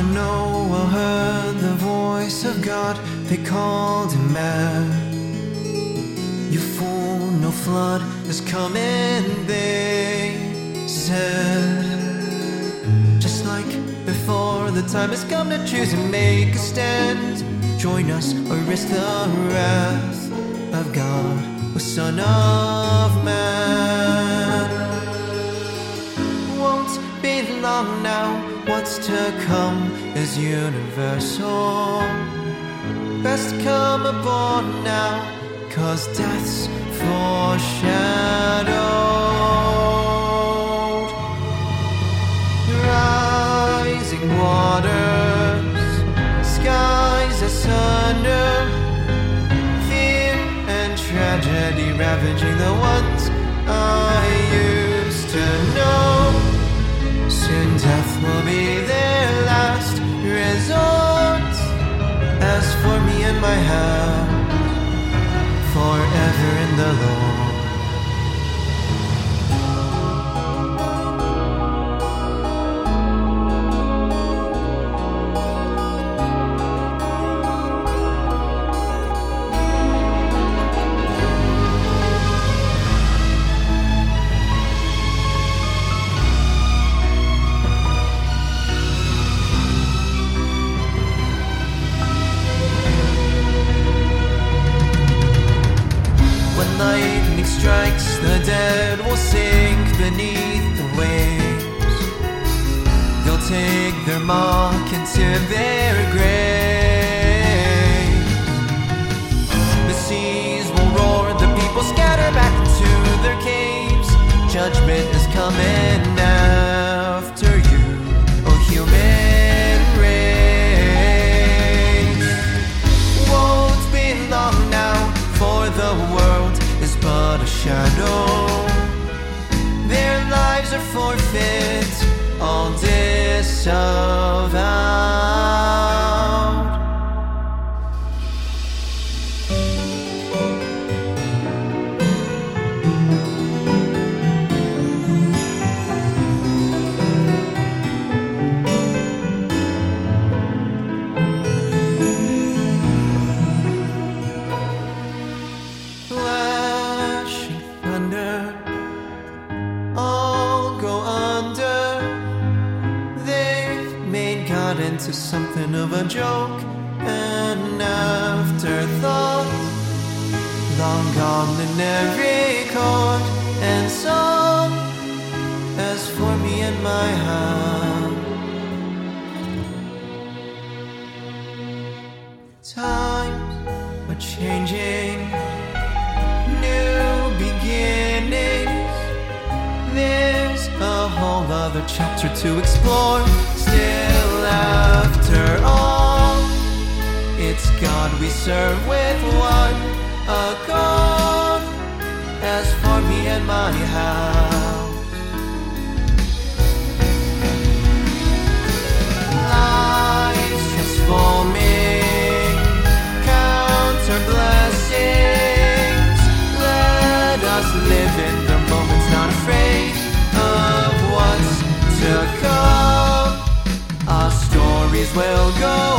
and Noah heard the voice of God, they called him back. You fool, no flood is coming, they said. Just like before, the time has come to choose and make a stand. Join us or risk the wrath of God, the Son of Man. Won't long now, what's to come is universal. Best come aboard now, cause death's foreshadowed. Rising waters, skies asunder, fear and tragedy ravaging the ones I strikes, the dead will sink beneath the waves. They'll take their mark into their graves. The seas will roar, the people scatter back to their caves. Judgment is coming God into something of a joke, an afterthought. Long gone in every and song. As for me and my house, times are changing whole other chapter to explore. Still, after all, it's God we serve with one accord. As for me and my house, will go